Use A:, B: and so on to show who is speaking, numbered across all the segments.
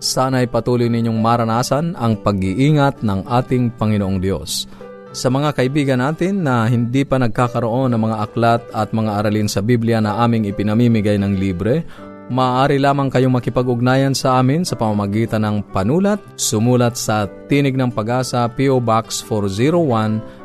A: Sana'y patuloy ninyong maranasan ang pag-iingat ng ating Panginoong Diyos. Sa mga kaibigan natin na hindi pa nagkakaroon ng mga aklat at mga aralin sa Biblia na aming ipinamimigay ng libre, maaari lamang kayong makipag-ugnayan sa amin sa pamamagitan ng panulat, sumulat sa Tinig ng Pag-asa P.O. Box 401,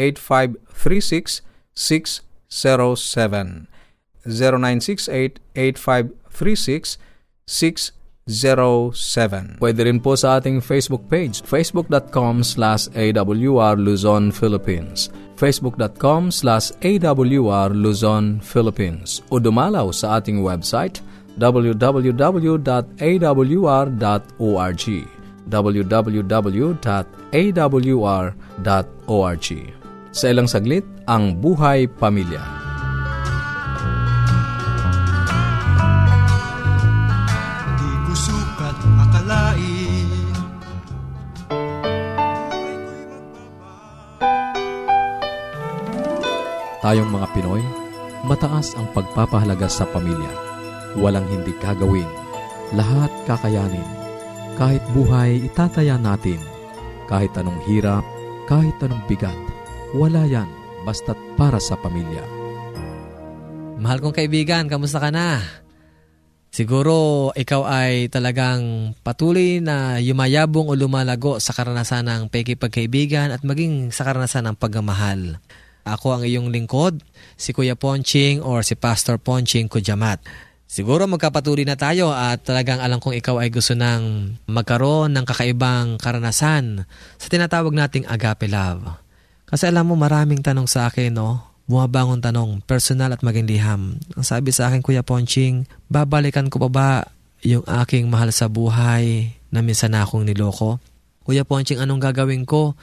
A: 0968-8536-607 0968-8536-607 0917. Pwede rin po sa ating Facebook page, facebook.com slash awr Luzon, Philippines. facebook.com slash awr Luzon, Philippines. O dumalaw sa ating website, www.awr.org www.awr.org Sa ilang saglit, ang buhay pamilya. Tayong mga Pinoy, mataas ang pagpapahalaga sa pamilya. Walang hindi kagawin. Lahat kakayanin. Kahit buhay, itataya natin. Kahit anong hirap, kahit anong bigat. Wala yan, basta't para sa pamilya.
B: Mahal kong kaibigan, kamusta ka na? Siguro ikaw ay talagang patuloy na yumayabong o lumalago sa karanasan ng pagkipagkaibigan at maging sa karanasan ng pagmamahal. Ako ang iyong lingkod, si Kuya Ponching or si Pastor Ponching Kujamat. Siguro magkapatuloy na tayo at talagang alam kong ikaw ay gusto nang magkaroon ng kakaibang karanasan sa tinatawag nating agape love. Kasi alam mo maraming tanong sa akin, no? Bumabangon tanong, personal at maging liham. Ang sabi sa akin, Kuya Ponching, babalikan ko pa ba yung aking mahal sa buhay na minsan akong niloko? Kuya Ponching, anong gagawin ko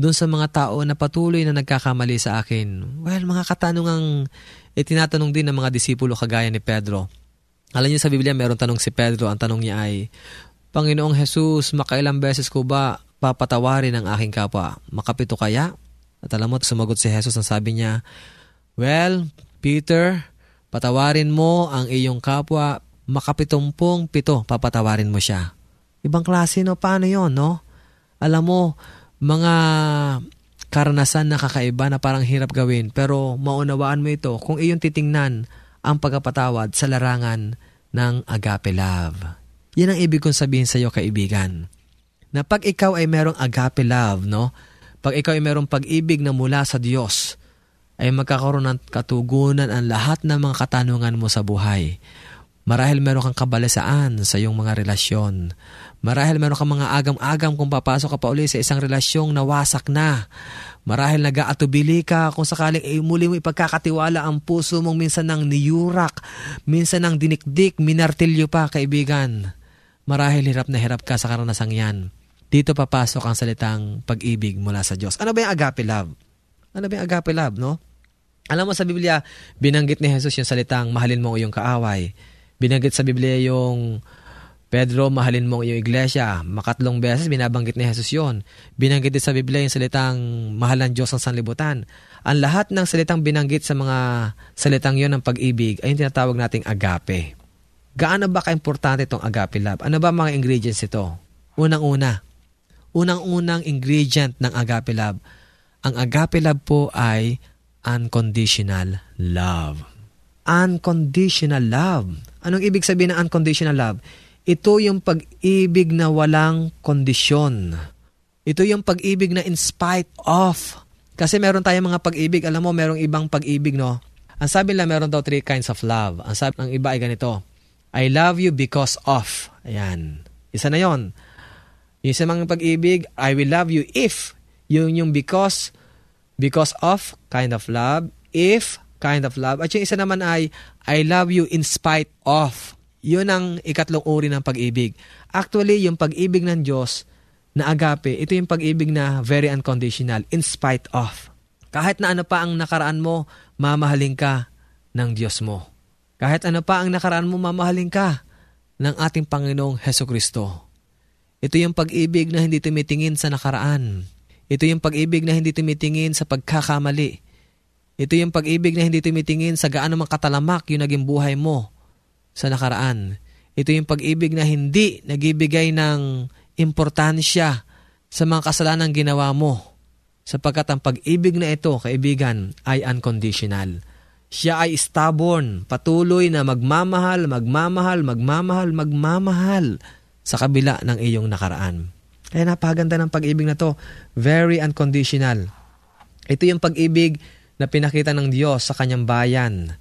B: doon sa mga tao na patuloy na nagkakamali sa akin? Well, mga katanungang itinatanong din ng mga disipulo kagaya ni Pedro. Alam niyo sa Biblia, meron tanong si Pedro. Ang tanong niya ay, Panginoong Jesus, makailang beses ko ba papatawarin ang aking kapwa? Makapito kaya? At alam mo, sumagot si Jesus ang sabi niya, Well, Peter, patawarin mo ang iyong kapwa, makapitumpong pito, papatawarin mo siya. Ibang klase, no? Paano yon no? Alam mo, mga karanasan na kakaiba na parang hirap gawin pero maunawaan mo ito kung iyong titingnan ang pagkapatawad sa larangan ng agape love. Yan ang ibig kong sabihin sa iyo kaibigan. Na pag ikaw ay merong agape love, no? Pag ikaw ay merong pag-ibig na mula sa Diyos, ay magkakaroon ng katugunan ang lahat ng mga katanungan mo sa buhay. Marahil meron kang kabalisaan sa iyong mga relasyon. Marahil meron kang mga agam-agam kung papasok ka pa uli sa isang relasyong nawasak na. Marahil nag-aatubili ka kung sakaling eh, muli mo ipagkakatiwala ang puso mong minsan ng niyurak, minsan ng dinikdik, minartilyo pa, kaibigan. Marahil hirap na hirap ka sa karanasang yan. Dito papasok ang salitang pag-ibig mula sa Diyos. Ano ba yung agape love? Ano ba yung agape love, no? Alam mo sa Biblia, binanggit ni Jesus yung salitang mahalin mo ang kaaway. Binanggit sa Biblia yung Pedro, mahalin mo ang iglesia. Makatlong beses binabanggit ni Jesus yon. Binanggit din sa Biblia yung salitang mahal ng Diyos ang sanlibutan. Ang lahat ng salitang binanggit sa mga salitang yon ng pag-ibig ay yung tinatawag nating agape. Gaano ba ka-importante itong agape love? Ano ba mga ingredients ito? Unang-una, unang-unang ingredient ng agape love. Ang agape love po ay unconditional love. Unconditional love. Anong ibig sabihin ng unconditional love? Ito yung pag-ibig na walang kondisyon. Ito yung pag-ibig na in spite of. Kasi meron tayong mga pag-ibig. Alam mo, merong ibang pag-ibig, no? Ang sabi nila, meron daw three kinds of love. Ang sabi ng iba ay ganito. I love you because of. Ayan. Isa na yon. Yung isa mga pag-ibig, I will love you if. Yung yung because, because of kind of love. If kind of love. At yung isa naman ay, I love you in spite of. Yun ang ikatlong uri ng pag-ibig. Actually, yung pag-ibig ng Diyos na agape, ito yung pag-ibig na very unconditional, in spite of. Kahit na ano pa ang nakaraan mo, mamahalin ka ng Diyos mo. Kahit ano pa ang nakaraan mo, mamahalin ka ng ating Panginoong Heso Kristo. Ito yung pag-ibig na hindi tumitingin sa nakaraan. Ito yung pag-ibig na hindi tumitingin sa pagkakamali. Ito yung pag-ibig na hindi tumitingin sa gaano mang katalamak yung naging buhay mo sa nakaraan. Ito yung pag-ibig na hindi nagibigay ng importansya sa mga kasalanan ginawa mo. Sapagkat ang pag-ibig na ito, kaibigan, ay unconditional. Siya ay stubborn, patuloy na magmamahal, magmamahal, magmamahal, magmamahal sa kabila ng iyong nakaraan. Kaya napaganda ng pag-ibig na to. Very unconditional. Ito yung pag-ibig na pinakita ng Diyos sa kanyang bayan.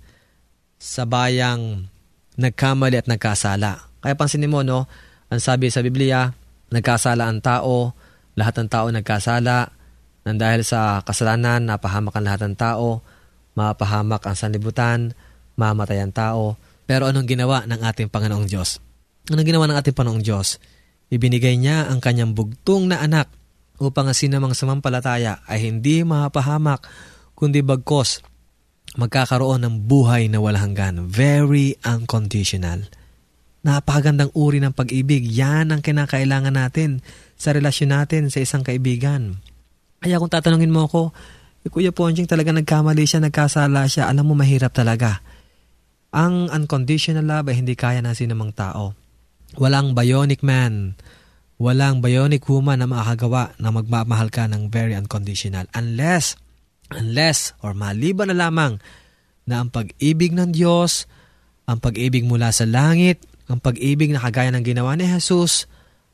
B: Sa bayang nagkamali at nagkasala. Kaya pansinin mo, no? Ang sabi sa Biblia, nagkasala ang tao, lahat ng tao nagkasala, nang dahil sa kasalanan, napahamak ang lahat ng tao, mapahamak ang sanlibutan, mamatay ang tao. Pero anong ginawa ng ating Panginoong Diyos? Anong ginawa ng ating Panginoong Diyos? Ibinigay niya ang kanyang bugtong na anak upang ang sinamang samampalataya ay hindi mapahamak, kundi bagkos magkakaroon ng buhay na walang hanggan. Very unconditional. Napakagandang uri ng pag-ibig. Yan ang kinakailangan natin sa relasyon natin sa isang kaibigan. Kaya kung tatanungin mo ako, eh, Kuya Ponching talaga nagkamali siya, nagkasala siya, alam mo mahirap talaga. Ang unconditional love ay hindi kaya ng sinamang tao. Walang bionic man, walang bionic woman na makakagawa na magmamahal ka ng very unconditional unless Unless or maliban na lamang na ang pag-ibig ng Diyos, ang pag-ibig mula sa langit, ang pag-ibig na kagaya ng ginawa ni Jesus,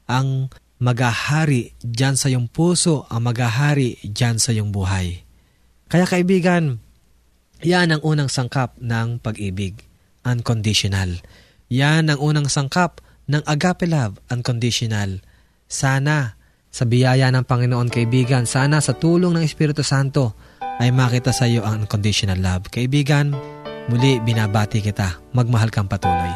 B: ang magahari dyan sa iyong puso, ang magahari dyan sa iyong buhay. Kaya kaibigan, yan ang unang sangkap ng pag-ibig, unconditional. Yan ang unang sangkap ng agape love, unconditional. Sana, sa biyaya ng Panginoon kaibigan, sana sa tulong ng Espiritu Santo, ay makita sa iyo ang unconditional love. Kaibigan, muli binabati kita. Magmahal kang patuloy.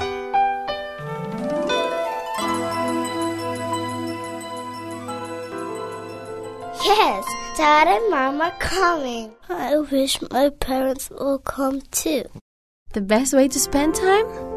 C: Yes, Dad and Mom are coming. I wish my parents will come too.
D: The best way to spend time?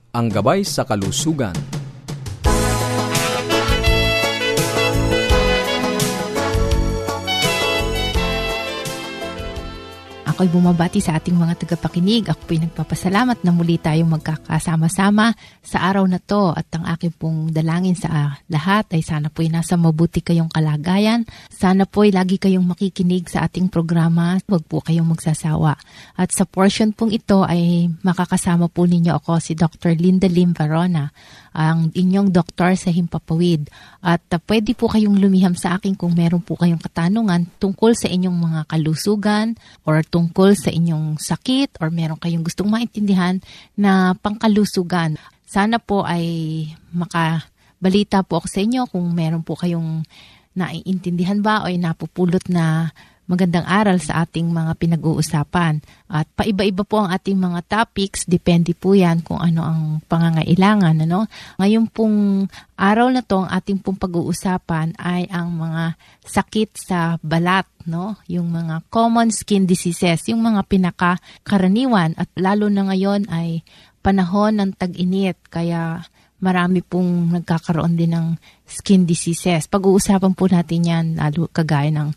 A: ang gabay sa kalusugan.
E: Ako'y bumabati sa ating mga tagapakinig. Ako po'y nagpapasalamat na muli tayong magkakasama-sama sa araw na to at ang aking pong dalangin sa ah, lahat ay sana po'y nasa mabuti kayong kalagayan. Sana po'y lagi kayong makikinig sa ating programa. Huwag po kayong magsasawa. At sa portion pong ito ay makakasama po ninyo ako si Dr. Linda Lim Varona ang inyong doktor sa Himpapawid. At uh, pwede po kayong lumiham sa akin kung meron po kayong katanungan tungkol sa inyong mga kalusugan or tungkol sa inyong sakit or meron kayong gustong maintindihan na pangkalusugan. Sana po ay makabalita po ako sa inyo kung meron po kayong naiintindihan ba o napupulot na magandang aral sa ating mga pinag-uusapan. At paiba-iba po ang ating mga topics, depende po yan kung ano ang pangangailangan. Ano? Ngayon pong araw na to, ang ating pong pag-uusapan ay ang mga sakit sa balat, no? yung mga common skin diseases, yung mga pinakakaraniwan at lalo na ngayon ay panahon ng tag-init. Kaya marami pong nagkakaroon din ng skin diseases. Pag-uusapan po natin yan, lalo kagaya ng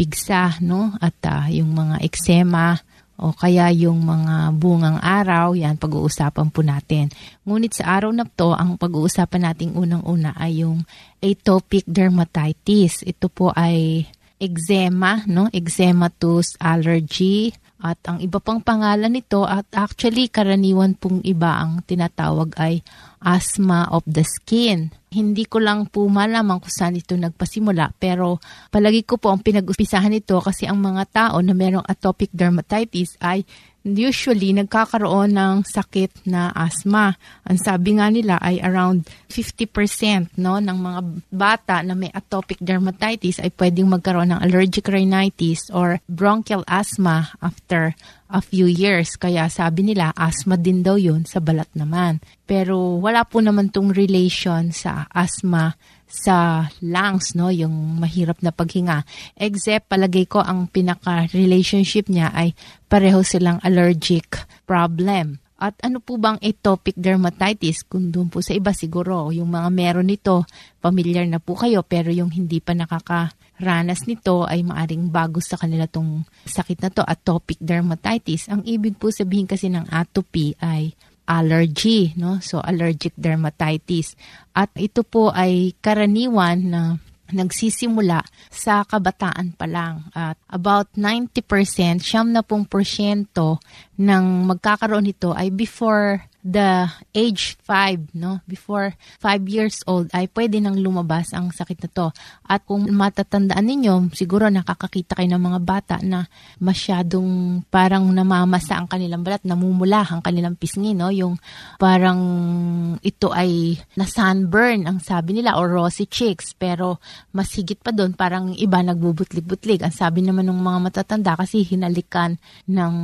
E: pigsa, no? At uh, yung mga eksema o kaya yung mga bungang araw, yan pag-uusapan po natin. Ngunit sa araw na to, ang pag-uusapan nating unang-una ay yung atopic dermatitis. Ito po ay eczema, no? Eczematous allergy. At ang iba pang pangalan nito at actually karaniwan pong iba ang tinatawag ay asthma of the skin. Hindi ko lang po malaman kung saan ito nagpasimula pero palagi ko po ang pinag-upisahan nito kasi ang mga tao na merong atopic dermatitis ay usually nagkakaroon ng sakit na asthma. Ang sabi nga nila ay around 50% no, ng mga bata na may atopic dermatitis ay pwedeng magkaroon ng allergic rhinitis or bronchial asthma after a few years. Kaya sabi nila, asthma din daw yun sa balat naman. Pero wala po naman tong relation sa asthma sa lungs, no, yung mahirap na paghinga. Except, palagay ko, ang pinaka-relationship niya ay pareho silang allergic problem. At ano po bang atopic dermatitis? Kung doon po sa iba siguro, yung mga meron nito, familiar na po kayo, pero yung hindi pa nakakaranas nito ay maaring bago sa kanila tong sakit na to, atopic dermatitis. Ang ibig po sabihin kasi ng atopy ay allergy, no? So allergic dermatitis. At ito po ay karaniwan na nagsisimula sa kabataan pa lang. At about 90%, siyam na pong porsyento ng magkakaroon nito ay before the age 5, no? Before 5 years old ay pwede nang lumabas ang sakit na to. At kung matatandaan ninyo, siguro nakakakita kayo ng mga bata na masyadong parang namamasa ang kanilang balat, namumula ang kanilang pisngi, no? Yung parang ito ay na sunburn ang sabi nila or rosy cheeks. Pero mas higit pa doon, parang iba nagbubutlig-butlig. Ang sabi naman ng mga matatanda kasi hinalikan ng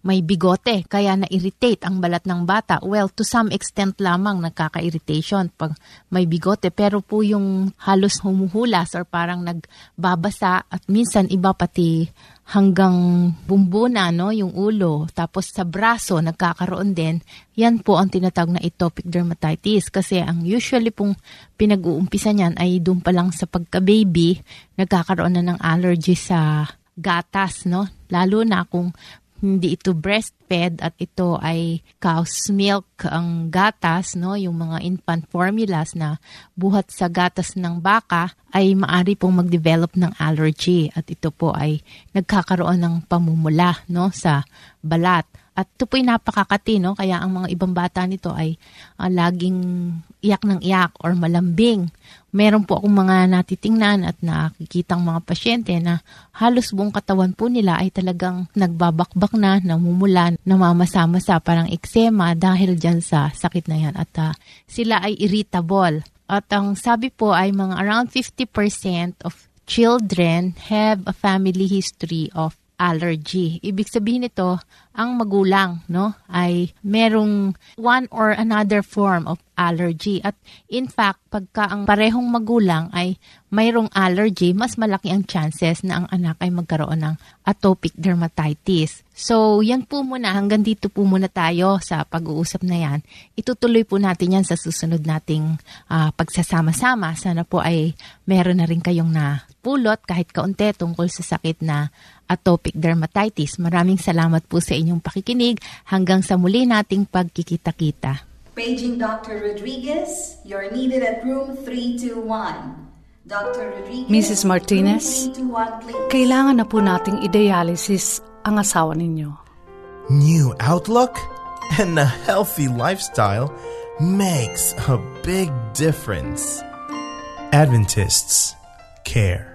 E: may bigote. Kaya na-irritate ang balat ng bata bata, well, to some extent lamang nagkaka-irritation pag may bigote. Pero po yung halos humuhulas or parang nagbabasa at minsan iba pati hanggang bumbuna, no, yung ulo. Tapos sa braso, nagkakaroon din. Yan po ang tinatawag na atopic dermatitis. Kasi ang usually pong pinag-uumpisa niyan ay doon pa lang sa pagka-baby, nagkakaroon na ng allergy sa gatas, no? Lalo na kung hindi ito breastfed at ito ay cow's milk ang gatas, no, yung mga infant formulas na buhat sa gatas ng baka ay maari pong mag-develop ng allergy at ito po ay nagkakaroon ng pamumula no sa balat. At ito po'y napakakati, no? Kaya ang mga ibang bata nito ay uh, laging iyak ng iyak or malambing. Meron po akong mga natitingnan at nakikitang mga pasyente na halos buong katawan po nila ay talagang nagbabakbak na, namumulan, namamasa-masa, parang eksema dahil dyan sa sakit na yan. At uh, sila ay irritable. At ang sabi po ay mga around 50% of children have a family history of allergy. Ibig sabihin nito, ang magulang no ay merong one or another form of allergy at in fact pagka ang parehong magulang ay mayroong allergy mas malaki ang chances na ang anak ay magkaroon ng atopic dermatitis. So yan po muna hanggang dito po muna tayo sa pag-uusap na yan. Itutuloy po natin yan sa susunod nating uh, pagsasama-sama. Sana po ay meron na rin kayong na pulot kahit kaunti tungkol sa sakit na atopic dermatitis. Maraming salamat po sa inyong pakikinig hanggang sa muli nating pagkikita-kita.
F: Paging Dr. Rodriguez, you're needed at room 321. Dr. Rodriguez,
G: Mrs. Martinez,
F: room 321, please.
G: kailangan na po nating idealisis ang asawa ninyo.
H: New outlook and a healthy lifestyle makes a big difference. Adventists care.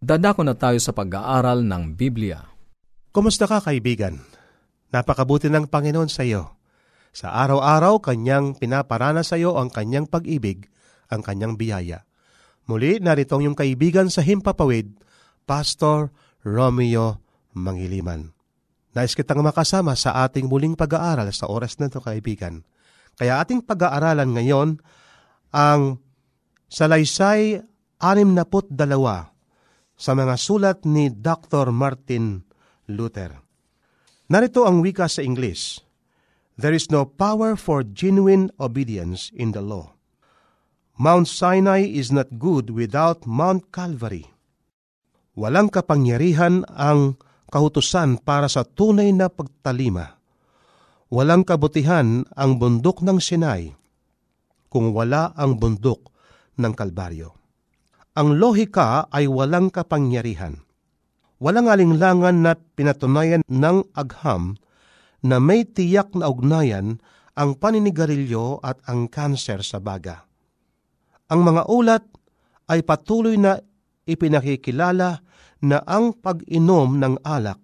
A: Dadako na tayo sa pag-aaral ng Biblia.
I: Kumusta ka kaibigan? Napakabuti ng Panginoon sa iyo. Sa araw-araw, Kanyang pinaparana sa iyo ang Kanyang pag-ibig, ang Kanyang biyaya. Muli, narito ang iyong kaibigan sa Himpapawid, Pastor Romeo Mangiliman. Nais kitang makasama sa ating muling pag-aaral sa oras na ito, kaibigan. Kaya ating pag-aaralan ngayon ang Salaysay 62 sa mga sulat ni Dr. Martin Luther. Narito ang wika sa English. There is no power for genuine obedience in the law. Mount Sinai is not good without Mount Calvary. Walang kapangyarihan ang kahutusan para sa tunay na pagtalima. Walang kabutihan ang bundok ng Sinai kung wala ang bundok ng Kalbaryo ang lohika ay walang kapangyarihan. Walang alinglangan na pinatunayan ng agham na may tiyak na ugnayan ang paninigarilyo at ang kanser sa baga. Ang mga ulat ay patuloy na ipinakikilala na ang pag-inom ng alak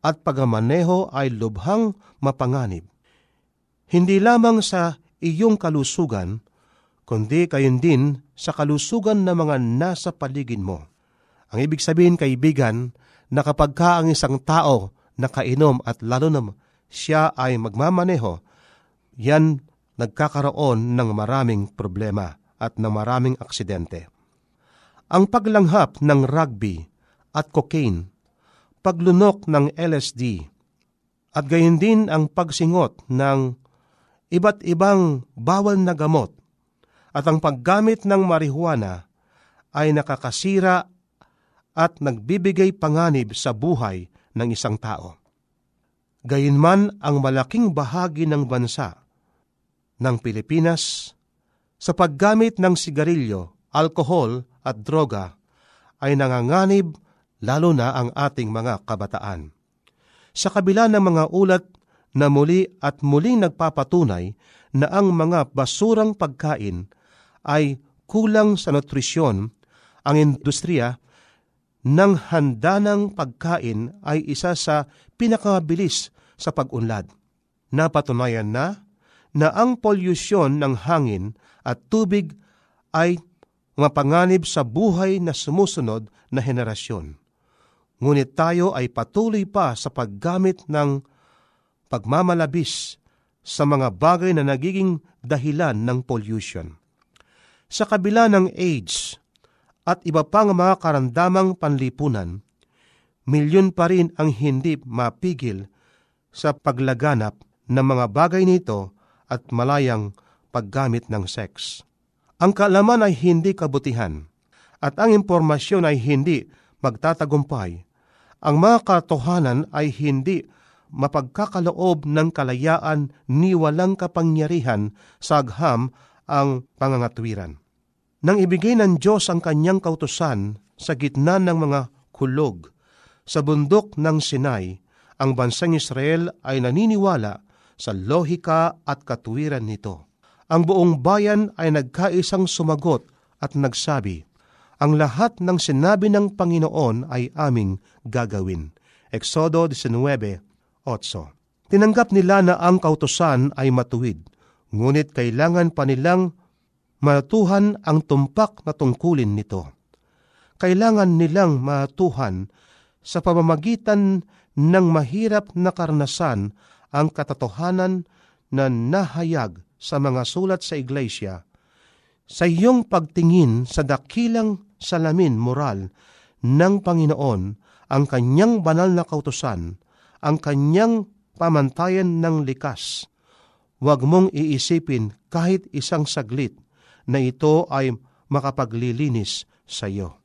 I: at pagamaneho ay lubhang mapanganib. Hindi lamang sa iyong kalusugan, kundi kayon din sa kalusugan ng mga nasa paligid mo. Ang ibig sabihin, kaibigan, na kapag ka ang isang tao nakainom at lalo na siya ay magmamaneho, yan nagkakaroon ng maraming problema at ng maraming aksidente. Ang paglanghap ng rugby at cocaine, paglunok ng LSD, at gayon din ang pagsingot ng iba't ibang bawal na gamot at ang paggamit ng marihuana ay nakakasira at nagbibigay panganib sa buhay ng isang tao. Gayunman ang malaking bahagi ng bansa ng Pilipinas sa paggamit ng sigarilyo, alkohol at droga ay nanganganib lalo na ang ating mga kabataan. Sa kabila ng mga ulat na muli at muling nagpapatunay na ang mga basurang pagkain ay kulang sa nutrisyon, ang industriya ng handanang pagkain ay isa sa pinakabilis sa pag-unlad. Napatunayan na na ang polusyon ng hangin at tubig ay mapanganib sa buhay na sumusunod na henerasyon. Ngunit tayo ay patuloy pa sa paggamit ng pagmamalabis sa mga bagay na nagiging dahilan ng pollution sa kabila ng AIDS at iba pang mga karandamang panlipunan, milyon pa rin ang hindi mapigil sa paglaganap ng mga bagay nito at malayang paggamit ng sex. Ang kaalaman ay hindi kabutihan at ang impormasyon ay hindi magtatagumpay. Ang mga katotohanan ay hindi mapagkakaloob ng kalayaan ni walang kapangyarihan sa agham ang pangangatwiran. Nang ibigay ng Diyos ang kanyang kautusan sa gitna ng mga kulog sa bundok ng Sinai, ang bansang Israel ay naniniwala sa lohika at katwiran nito. Ang buong bayan ay nagkaisang sumagot at nagsabi, ang lahat ng sinabi ng Panginoon ay aming gagawin. Exodo 19.8 Tinanggap nila na ang kautosan ay matuwid, ngunit kailangan pa nilang matuhan ang tumpak na tungkulin nito. Kailangan nilang matuhan sa pamamagitan ng mahirap na karanasan ang katotohanan na nahayag sa mga sulat sa iglesia sa iyong pagtingin sa dakilang salamin moral ng Panginoon ang kanyang banal na kautusan, ang kanyang pamantayan ng likas. Huwag mong iisipin kahit isang saglit na ito ay makapaglilinis sa iyo.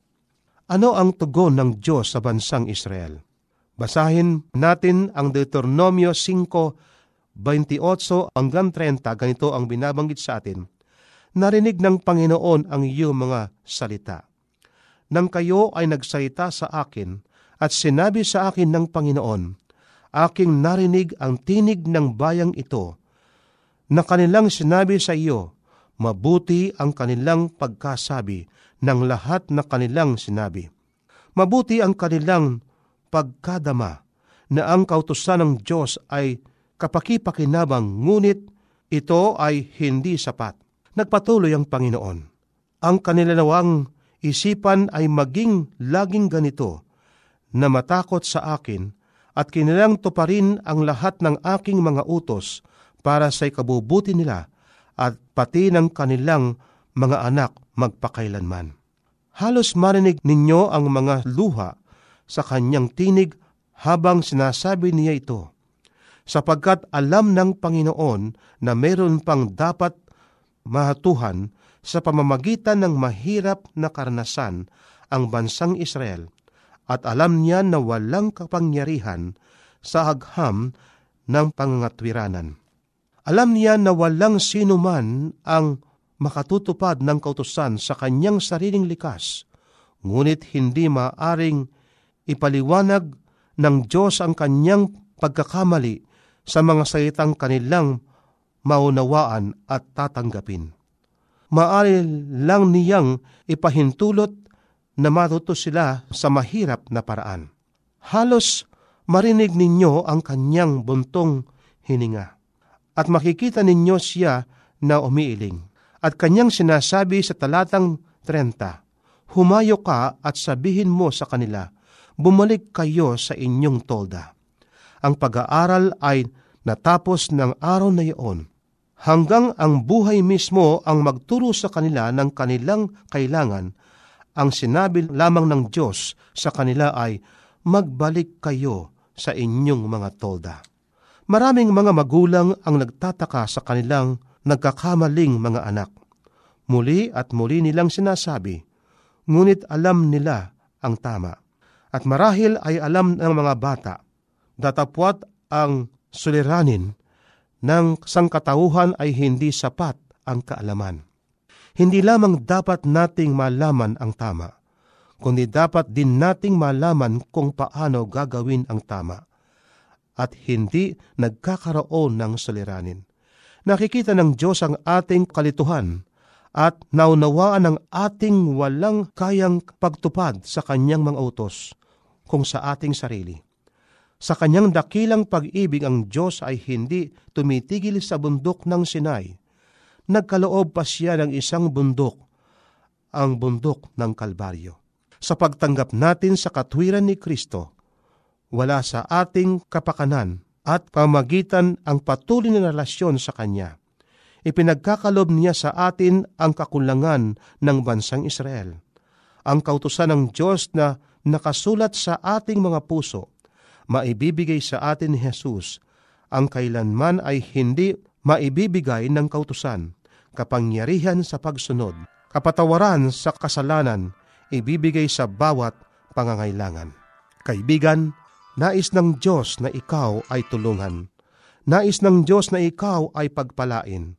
I: Ano ang tugon ng Diyos sa bansang Israel? Basahin natin ang Deuteronomio 5, 28 hanggang 30, ganito ang binabanggit sa atin. Narinig ng Panginoon ang iyong mga salita nang kayo ay nagsalita sa akin at sinabi sa akin ng Panginoon, aking narinig ang tinig ng bayang ito, na kanilang sinabi sa iyo, mabuti ang kanilang pagkasabi ng lahat na kanilang sinabi. Mabuti ang kanilang pagkadama na ang kautusan ng Diyos ay kapakipakinabang ngunit ito ay hindi sapat. Nagpatuloy ang Panginoon. Ang kanilalawang isipan ay maging laging ganito, na matakot sa akin at kinilang tuparin ang lahat ng aking mga utos para sa ikabubuti nila at pati ng kanilang mga anak magpakailanman. Halos marinig ninyo ang mga luha sa kanyang tinig habang sinasabi niya ito, sapagkat alam ng Panginoon na meron pang dapat mahatuhan sa pamamagitan ng mahirap na karanasan ang bansang Israel at alam niya na walang kapangyarihan sa agham ng pangangatwiranan. Alam niya na walang sino man ang makatutupad ng kautusan sa kanyang sariling likas, ngunit hindi maaring ipaliwanag ng Diyos ang kanyang pagkakamali sa mga salitang kanilang maunawaan at tatanggapin. Maari lang niyang ipahintulot na matuto sila sa mahirap na paraan. Halos marinig ninyo ang kanyang buntong hininga at makikita ninyo siya na umiiling. At kanyang sinasabi sa talatang 30, Humayo ka at sabihin mo sa kanila, bumalik kayo sa inyong tolda. Ang pag-aaral ay natapos ng araw na iyon hanggang ang buhay mismo ang magturo sa kanila ng kanilang kailangan, ang sinabi lamang ng Diyos sa kanila ay, magbalik kayo sa inyong mga tolda. Maraming mga magulang ang nagtataka sa kanilang nagkakamaling mga anak. Muli at muli nilang sinasabi, ngunit alam nila ang tama. At marahil ay alam ng mga bata, datapwat ang suliranin ng sangkatauhan ay hindi sapat ang kaalaman. Hindi lamang dapat nating malaman ang tama, kundi dapat din nating malaman kung paano gagawin ang tama at hindi nagkakaroon ng suliranin. Nakikita ng Diyos ang ating kalituhan at naunawaan ang ating walang kayang pagtupad sa kanyang mga utos kung sa ating sarili. Sa kanyang dakilang pag-ibig ang Diyos ay hindi tumitigil sa bundok ng Sinai. Nagkaloob pa siya ng isang bundok, ang bundok ng Kalbaryo. Sa pagtanggap natin sa katwiran ni Kristo, wala sa ating kapakanan at pamagitan ang patuloy na relasyon sa Kanya. Ipinagkakalob niya sa atin ang kakulangan ng bansang Israel. Ang kautusan ng Diyos na nakasulat sa ating mga puso maibibigay sa atin ni Jesus ang kailanman ay hindi maibibigay ng kautusan, kapangyarihan sa pagsunod, kapatawaran sa kasalanan, ibibigay sa bawat pangangailangan. Kaibigan, nais ng Diyos na ikaw ay tulungan. Nais ng Diyos na ikaw ay pagpalain.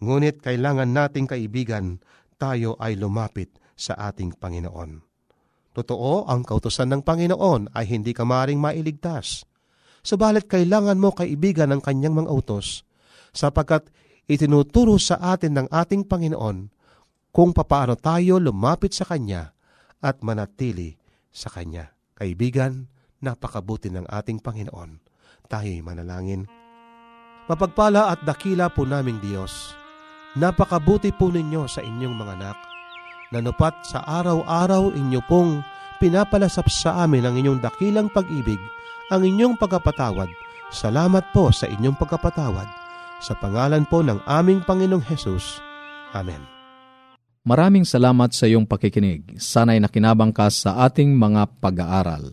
I: Ngunit kailangan nating kaibigan, tayo ay lumapit sa ating Panginoon. Totoo, ang kautosan ng Panginoon ay hindi ka maring mailigtas. Subalit kailangan mo kaibigan ng kanyang mga utos, sapagkat itinuturo sa atin ng ating Panginoon kung papaano tayo lumapit sa Kanya at manatili sa Kanya. Kaibigan, napakabuti ng ating Panginoon. Tayo'y manalangin. Mapagpala at dakila po naming Diyos. Napakabuti po ninyo sa inyong mga anak. Nanupat sa araw-araw inyo pong pinapalasap sa amin ang inyong dakilang pag-ibig, ang inyong pagkapatawad. Salamat po sa inyong pagkapatawad. Sa pangalan po ng aming Panginoong Hesus. Amen.
A: Maraming salamat sa iyong pakikinig. Sana'y nakinabang ka sa ating mga pag-aaral.